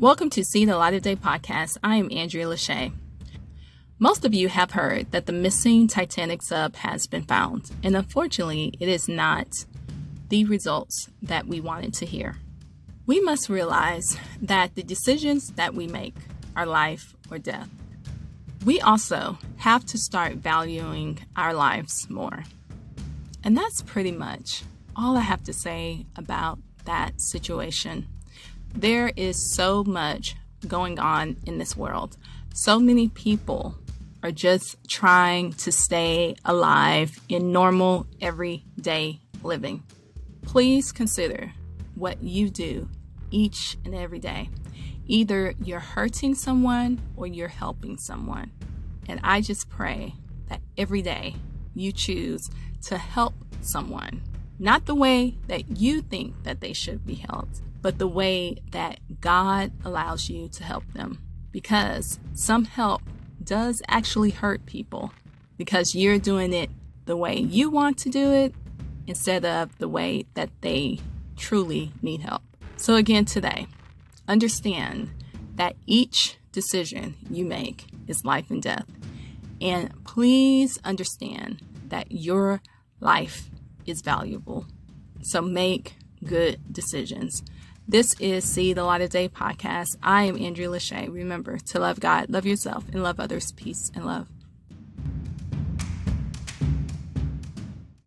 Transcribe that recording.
Welcome to See the Light of Day podcast. I am Andrea Lashea. Most of you have heard that the missing Titanic sub has been found, and unfortunately, it is not the results that we wanted to hear. We must realize that the decisions that we make are life or death. We also have to start valuing our lives more. And that's pretty much all I have to say about that situation. There is so much going on in this world. So many people are just trying to stay alive in normal, everyday living. Please consider what you do each and every day. Either you're hurting someone or you're helping someone. And I just pray that every day you choose to help someone, not the way that you think that they should be helped, but the way that God allows you to help them. Because some help does actually hurt people because you're doing it the way you want to do it instead of the way that they truly need help. So, again, today, understand that each decision you make is life and death. And please understand that your life is valuable. So, make good decisions. This is See the Light of Day podcast. I am Andrea Lashea. Remember to love God, love yourself, and love others. Peace and love.